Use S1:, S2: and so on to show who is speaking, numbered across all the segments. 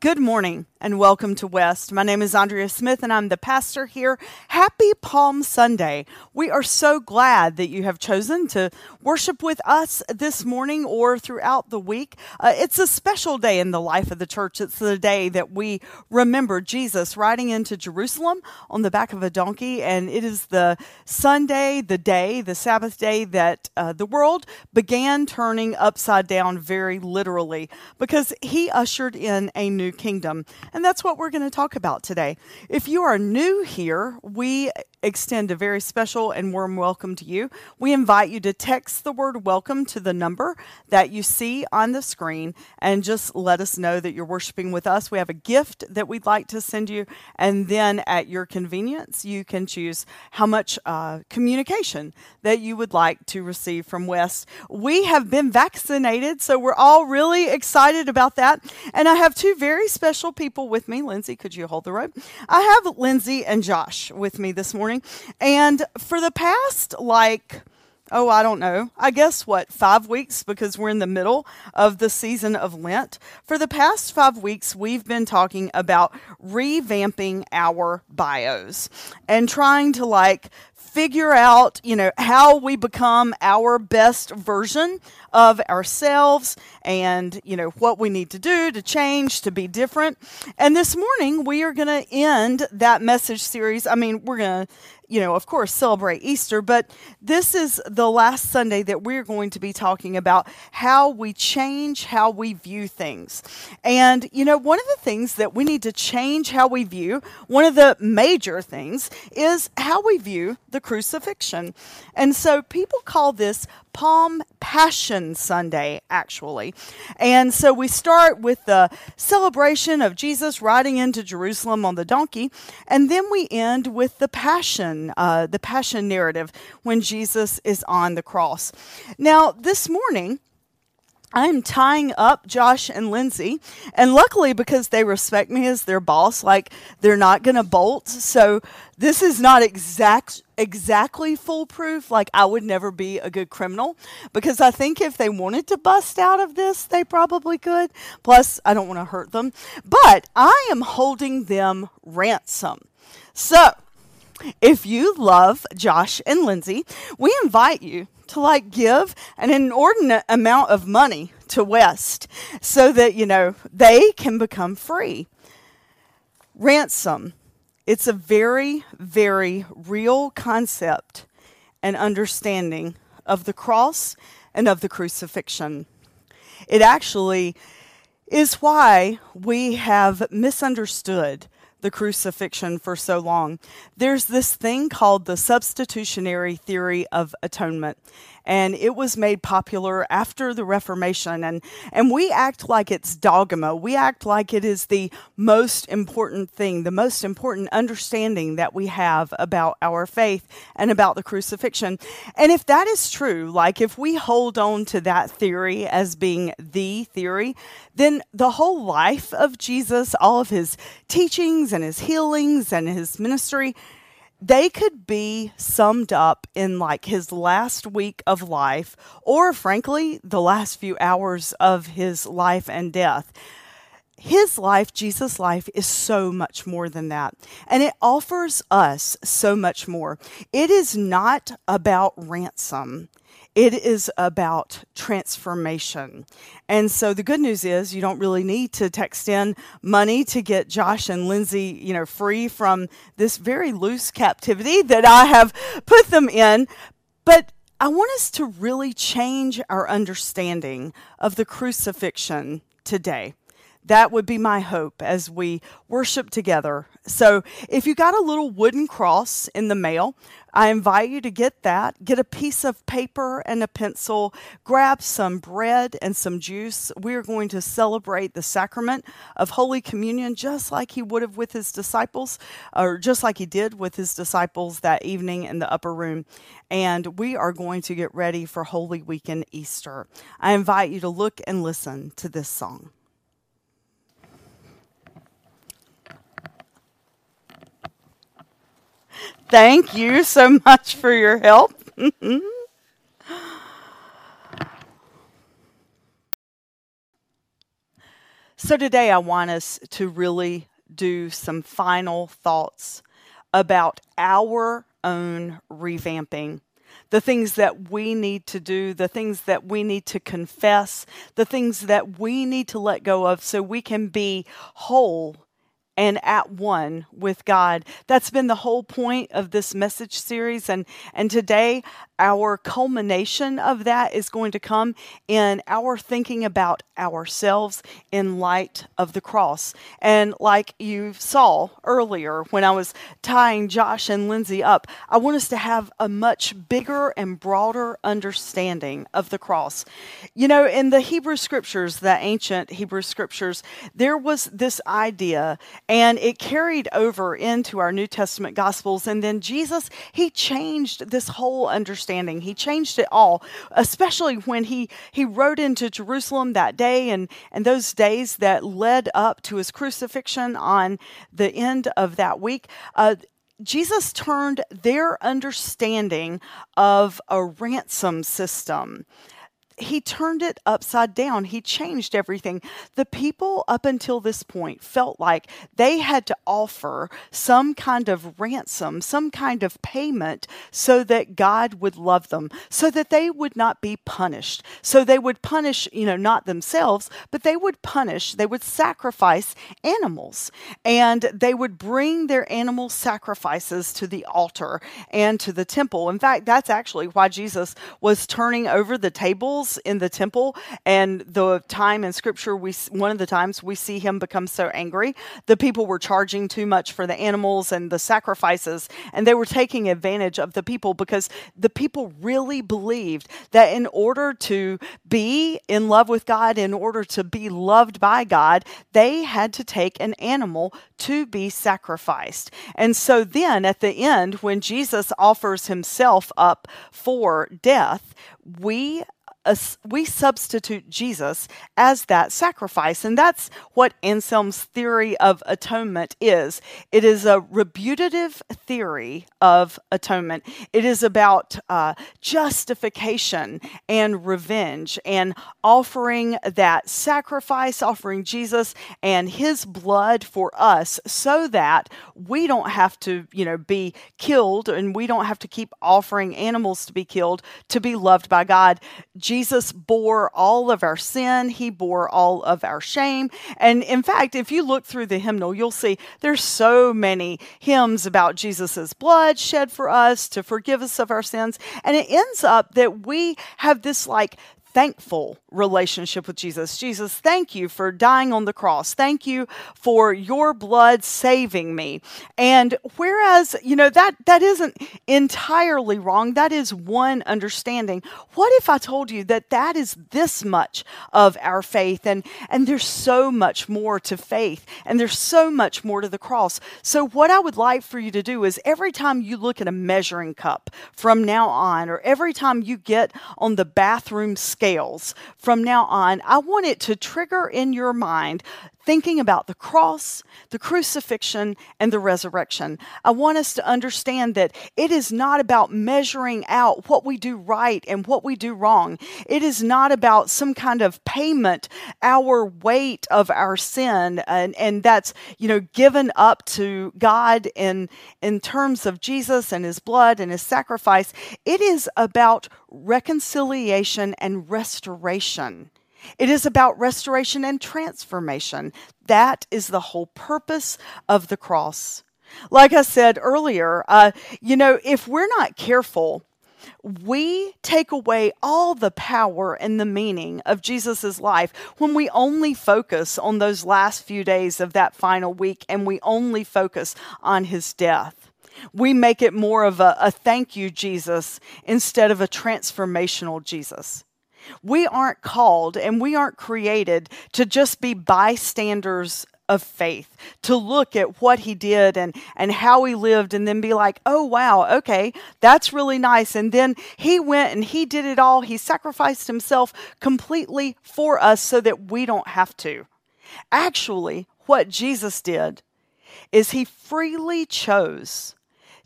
S1: Good morning and welcome to West. My name is Andrea Smith and I'm the pastor here. Happy Palm Sunday. We are so glad that you have chosen to worship with us this morning or throughout the week. Uh, it's a special day in the life of the church. It's the day that we remember Jesus riding into Jerusalem on the back of a donkey, and it is the Sunday, the day, the Sabbath day that uh, the world began turning upside down very literally because he ushered in a new kingdom. And that's what we're going to talk about today. If you are new here, we extend a very special and warm welcome to you. We invite you to text the word welcome to the number that you see on the screen and just let us know that you're worshiping with us. We have a gift that we'd like to send you, and then at your convenience, you can choose how much uh, communication that you would like to receive from West. We have been vaccinated, so we're all really excited about that. And I have two very special people with me. Lindsay, could you hold the rope? I have Lindsay and Josh with me this morning morning. And for the past, like, oh, I don't know, I guess what, five weeks, because we're in the middle of the season of Lent. For the past five weeks, we've been talking about revamping our bios and trying to like figure out, you know, how we become our best version of ourselves and, you know, what we need to do to change, to be different. And this morning, we are going to end that message series. I mean, we're going to you know, of course, celebrate Easter, but this is the last Sunday that we're going to be talking about how we change how we view things. And, you know, one of the things that we need to change how we view, one of the major things, is how we view the crucifixion. And so people call this Palm Passion Sunday, actually. And so we start with the celebration of Jesus riding into Jerusalem on the donkey, and then we end with the Passion, uh, the Passion narrative when Jesus is on the cross. Now, this morning, I'm tying up Josh and Lindsay, and luckily because they respect me as their boss, like they're not going to bolt. So this is not exact exactly foolproof. Like I would never be a good criminal because I think if they wanted to bust out of this, they probably could. Plus, I don't want to hurt them, but I am holding them ransom. So, if you love Josh and Lindsay, we invite you to like give an inordinate amount of money to West so that, you know, they can become free. Ransom. It's a very, very real concept and understanding of the cross and of the crucifixion. It actually is why we have misunderstood the crucifixion for so long. There's this thing called the substitutionary theory of atonement and it was made popular after the Reformation. And, and we act like it's dogma. We act like it is the most important thing, the most important understanding that we have about our faith and about the crucifixion. And if that is true, like if we hold on to that theory as being the theory, then the whole life of Jesus, all of his teachings and his healings and his ministry, they could be summed up in like his last week of life, or frankly, the last few hours of his life and death. His life, Jesus' life, is so much more than that. And it offers us so much more. It is not about ransom. It is about transformation. And so the good news is you don't really need to text in money to get Josh and Lindsay, you know, free from this very loose captivity that I have put them in. But I want us to really change our understanding of the crucifixion today. That would be my hope as we worship together. So, if you got a little wooden cross in the mail, I invite you to get that. Get a piece of paper and a pencil. Grab some bread and some juice. We are going to celebrate the sacrament of Holy Communion just like he would have with his disciples, or just like he did with his disciples that evening in the upper room. And we are going to get ready for Holy Week and Easter. I invite you to look and listen to this song. Thank you so much for your help. So today I want us to really do some final thoughts about our own revamping. The things that we need to do, the things that we need to confess, the things that we need to let go of so we can be whole and at one with God. That's been the whole point of this message series. And, and today, our culmination of that is going to come in our thinking about ourselves in light of the cross. And like you saw earlier when I was tying Josh and Lindsay up, I want us to have a much bigger and broader understanding of the cross. You know, in the Hebrew scriptures, the ancient Hebrew scriptures, there was this idea, and it carried over into our New Testament gospels. And then Jesus, he changed this whole understanding understanding. He changed it all, especially when he, he rode into Jerusalem that day and, and those days that led up to his crucifixion on the end of that week. Uh, Jesus turned their understanding of a ransom system he turned it upside down. He changed everything. The people up until this point felt like they had to offer some kind of ransom, some kind of payment so that God would love them, so that they would not be punished. So they would punish, you know, not themselves, but they would punish, they would sacrifice animals and they would bring their animal sacrifices to the altar and to the temple. In fact, that's actually why Jesus was turning over the tables in the temple and the time in scripture we one of the times we see him become so angry the people were charging too much for the animals and the sacrifices and they were taking advantage of the people because the people really believed that in order to be in love with God in order to be loved by God they had to take an animal to be sacrificed. And so then at the end when Jesus offers himself up for death we we substitute Jesus as that sacrifice. And that's what Anselm's theory of atonement is it is a retributive theory of atonement. It is about uh, justification and revenge and offering that sacrifice, offering Jesus and his blood for us so that we don't have to, you know, be killed and we don't have to keep offering animals to be killed to be loved by God. Bore all of our sin, he bore all of our shame. And in fact, if you look through the hymnal, you'll see there's so many hymns about Jesus's blood shed for us to forgive us of our sins. And it ends up that we have this like thankful relationship with Jesus. Jesus, thank you for dying on the cross. Thank you for your blood saving me. And whereas, you know, that that isn't entirely wrong. That is one understanding. What if I told you that that is this much of our faith and and there's so much more to faith and there's so much more to the cross. So what I would like for you to do is every time you look at a measuring cup from now on or every time you get on the bathroom scales. From now on, I want it to trigger in your mind thinking about the cross, the crucifixion, and the resurrection. I want us to understand that it is not about measuring out what we do right and what we do wrong. It is not about some kind of payment, our weight of our sin, and, and that's, you know, given up to God in, in terms of Jesus and his blood and his sacrifice. It is about reconciliation and restoration. It is about restoration and transformation. That is the whole purpose of the cross. Like I said earlier, uh, you know, if we're not careful, we take away all the power and the meaning of Jesus' life when we only focus on those last few days of that final week and we only focus on his death. We make it more of a, a thank you, Jesus, instead of a transformational Jesus. We aren't called and we aren't created to just be bystanders of faith, to look at what he did and, and how he lived and then be like, oh, wow, okay, that's really nice. And then he went and he did it all. He sacrificed himself completely for us so that we don't have to. Actually, what Jesus did is he freely chose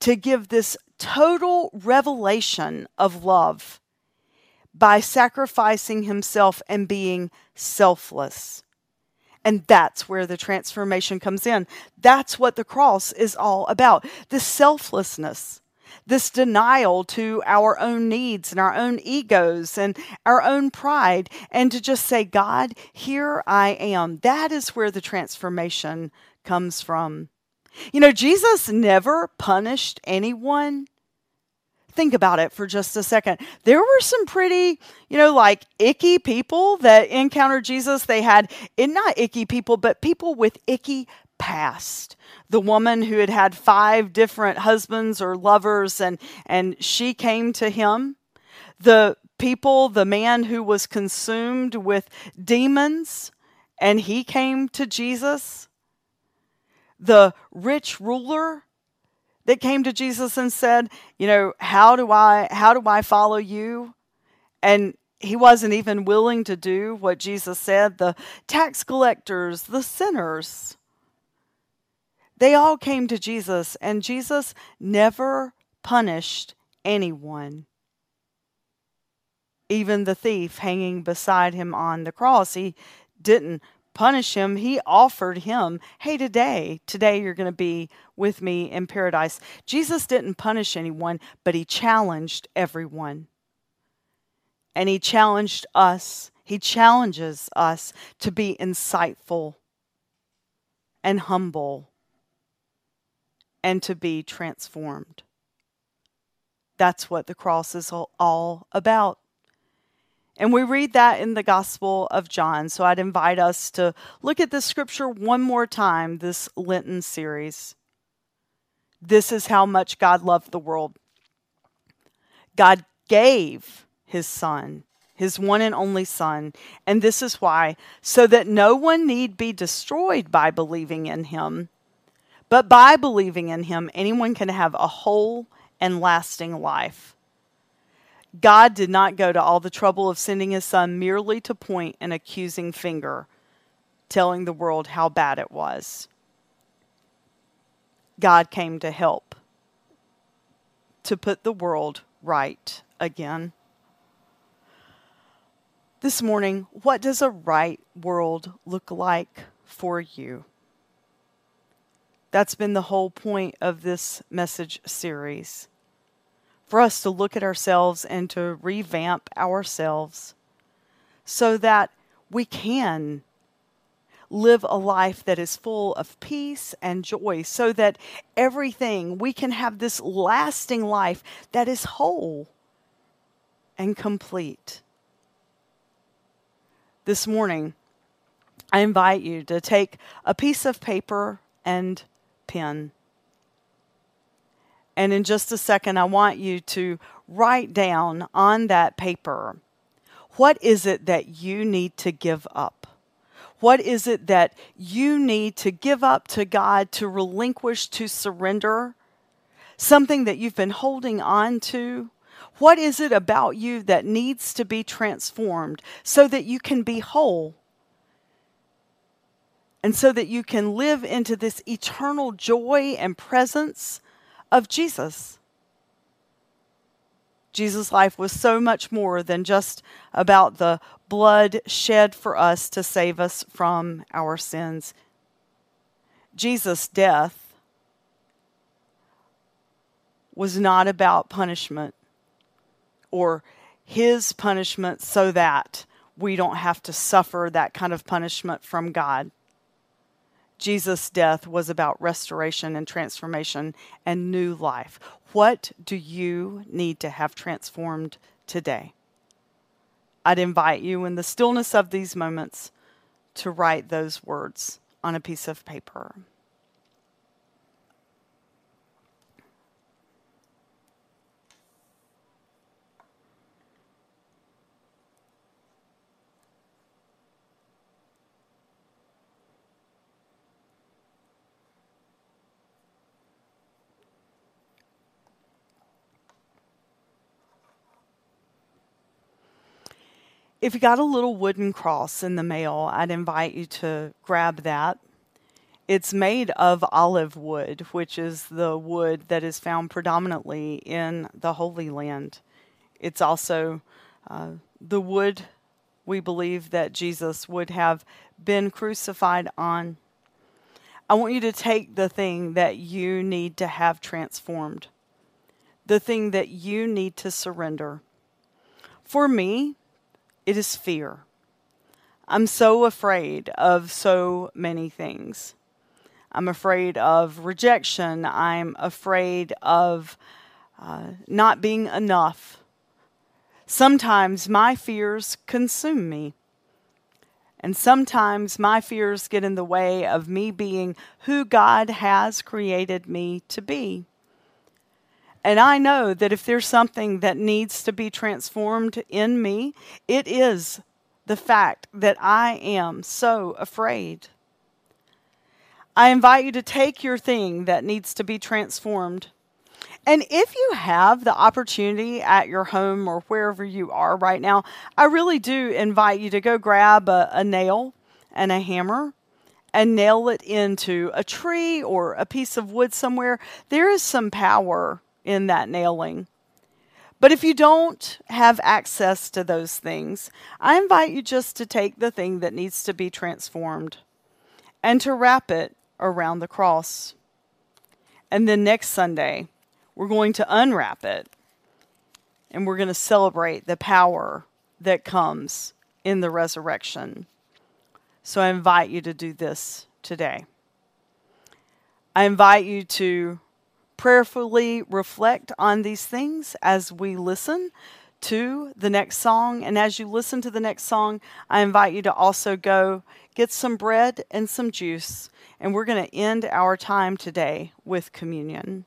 S1: to give this total revelation of love by sacrificing himself and being selfless. And that's where the transformation comes in. That's what the cross is all about. This selflessness, this denial to our own needs and our own egos and our own pride, and to just say, God, here I am. That is where the transformation comes from. You know, Jesus never punished anyone think about it for just a second. There were some pretty, you know, like icky people that encountered Jesus. They had, and not icky people, but people with icky past. The woman who had had five different husbands or lovers, and, and she came to him. The people, the man who was consumed with demons, and he came to Jesus. The rich ruler that came to Jesus and said, you know, how do I how do I follow you? And he wasn't even willing to do what Jesus said. The tax collectors, the sinners, they all came to Jesus, and Jesus never punished anyone. Even the thief hanging beside him on the cross, he didn't punish him, he offered him, Hey, today, today you're going to be with me in paradise. Jesus didn't punish anyone, but he challenged everyone. And he challenged us, he challenges us to be insightful and humble and to be transformed. That's what the cross is all about. And we read that in the Gospel of John. So I'd invite us to look at this scripture one more time, this Lenten series. This is how much God loved the world. God gave his Son, his one and only Son. And this is why, so that no one need be destroyed by believing in him, but by believing in him, anyone can have a whole and lasting life. God did not go to all the trouble of sending his son merely to point an accusing finger, telling the world how bad it was. God came to help, to put the world right again. This morning, what does a right world look like for you? That's been the whole point of this message series for us to look at ourselves and to revamp ourselves so that we can live a life that is full of peace and joy, so that everything, we can have this lasting life that is whole and complete. This morning, I invite you to take a piece of paper and pen and in just a second, I want you to write down on that paper what is it that you need to give up? What is it that you need to give up to God, to relinquish, to surrender? Something that you've been holding on to? What is it about you that needs to be transformed so that you can be whole? And so that you can live into this eternal joy and presence of Jesus. Jesus' life was so much more than just about the blood shed for us to save us from our sins. Jesus' death was not about punishment or his punishment so that we don't have to suffer that kind of punishment from God. Jesus' death was about restoration and transformation and new life. What do you need to have transformed today? I'd invite you in the stillness of these moments to write those words on a piece of paper. If you got a little wooden cross in the mail, I'd invite you to grab that. It's made of olive wood, which is the wood that is found predominantly in the Holy Land. It's also uh, the wood we believe that Jesus would have been crucified on. I want you to take the thing that you need to have transformed, the thing that you need to surrender. For me, it is fear. I'm so afraid of so many things. I'm afraid of rejection. I'm afraid of uh, not being enough. Sometimes my fears consume me. And sometimes my fears get in the way of me being who God has created me to be. And I know that if there's something that needs to be transformed in me, it is the fact that I am so afraid. I invite you to take your thing that needs to be transformed. And if you have the opportunity at your home or wherever you are right now, I really do invite you to go grab a, a nail and a hammer and nail it into a tree or a piece of wood somewhere. There is some power in that nailing. But if you don't have access to those things, I invite you just to take the thing that needs to be transformed and to wrap it around the cross. And then next Sunday, we're going to unwrap it and we're going to celebrate the power that comes in the resurrection. So I invite you to do this today. I invite you to prayerfully reflect on these things as we listen to the next song. And as you listen to the next song, I invite you to also go get some bread and some juice. And we're going to end our time today with communion.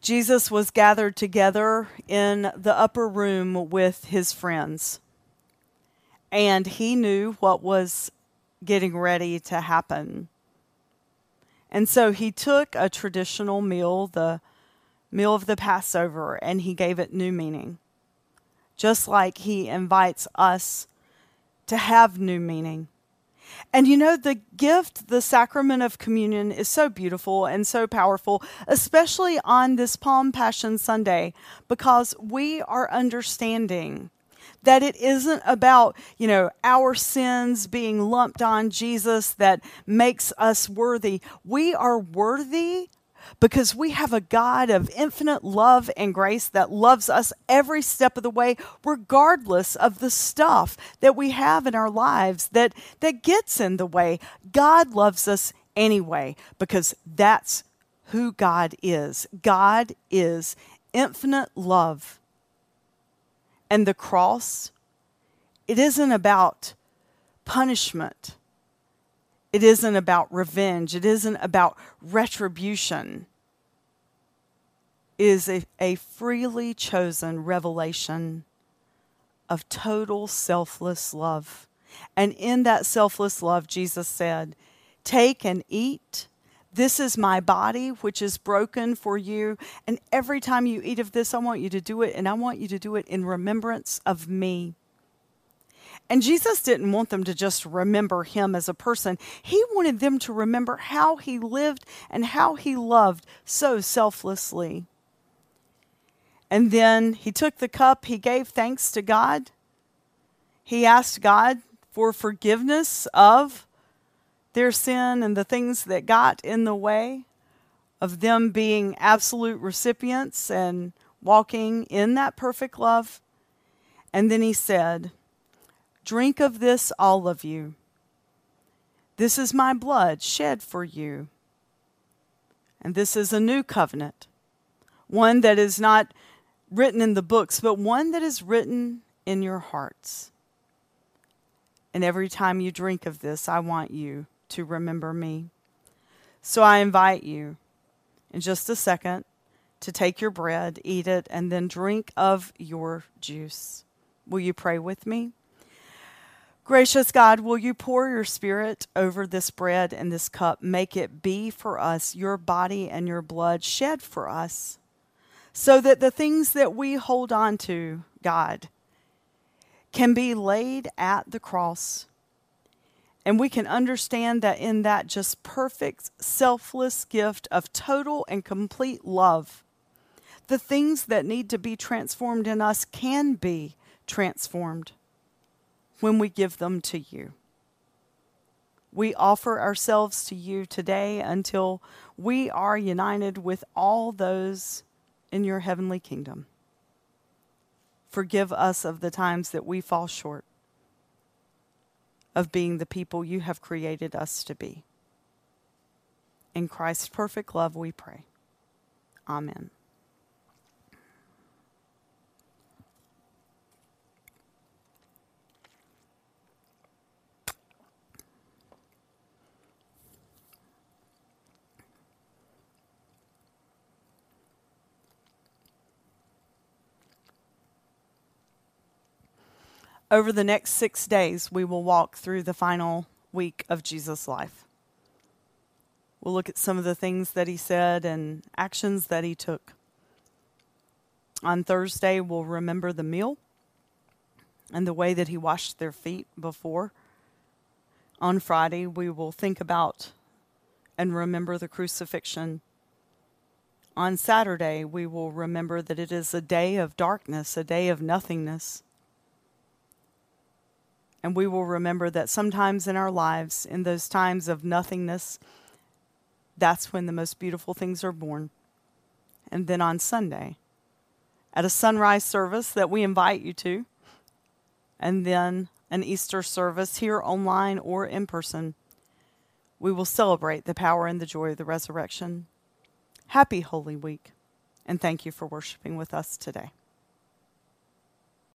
S1: Jesus was gathered together in the upper room with his friends. And he knew what was getting ready to happen. And so he took a traditional meal, the meal of the Passover, and he gave it new meaning. Just like he invites us to have new meaning. And you know, the gift, the sacrament of communion is so beautiful and so powerful, especially on this Palm Passion Sunday, because we are understanding that it isn't about, you know, our sins being lumped on Jesus that makes us worthy. We are worthy because we have a God of infinite love and grace that loves us every step of the way, regardless of the stuff that we have in our lives that, that gets in the way. God loves us anyway because that's who God is. God is infinite love. And the cross, it isn't about punishment. It isn't about revenge. It isn't about retribution. It is a, a freely chosen revelation of total selfless love. And in that selfless love, Jesus said, Take and eat. This is my body, which is broken for you. And every time you eat of this, I want you to do it, and I want you to do it in remembrance of me. And Jesus didn't want them to just remember him as a person. He wanted them to remember how he lived and how he loved so selflessly. And then he took the cup, he gave thanks to God. He asked God for forgiveness of their sin and the things that got in the way of them being absolute recipients and walking in that perfect love. And then he said, Drink of this, all of you. This is my blood shed for you. And this is a new covenant, one that is not written in the books, but one that is written in your hearts. And every time you drink of this, I want you to remember me. So I invite you in just a second to take your bread, eat it, and then drink of your juice. Will you pray with me? Gracious God, will you pour your spirit over this bread and this cup? Make it be for us your body and your blood shed for us, so that the things that we hold on to, God, can be laid at the cross and we can understand that in that just perfect, selfless gift of total and complete love, the things that need to be transformed in us can be transformed when we give them to you. We offer ourselves to you today until we are united with all those in your heavenly kingdom. Forgive us of the times that we fall short of being the people you have created us to be. In Christ's perfect love we pray. Amen. Over the next six days, we will walk through the final week of Jesus' life. We'll look at some of the things that he said and actions that he took. On Thursday, we'll remember the meal and the way that he washed their feet before. On Friday, we will think about and remember the crucifixion. On Saturday, we will remember that it is a day of darkness, a day of nothingness. And we will remember that sometimes in our lives, in those times of nothingness, that's when the most beautiful things are born. And then on Sunday, at a sunrise service that we invite you to, and then an Easter service here online or in person, we will celebrate the power and the joy of the resurrection. Happy Holy Week, and thank you for worshiping with us today.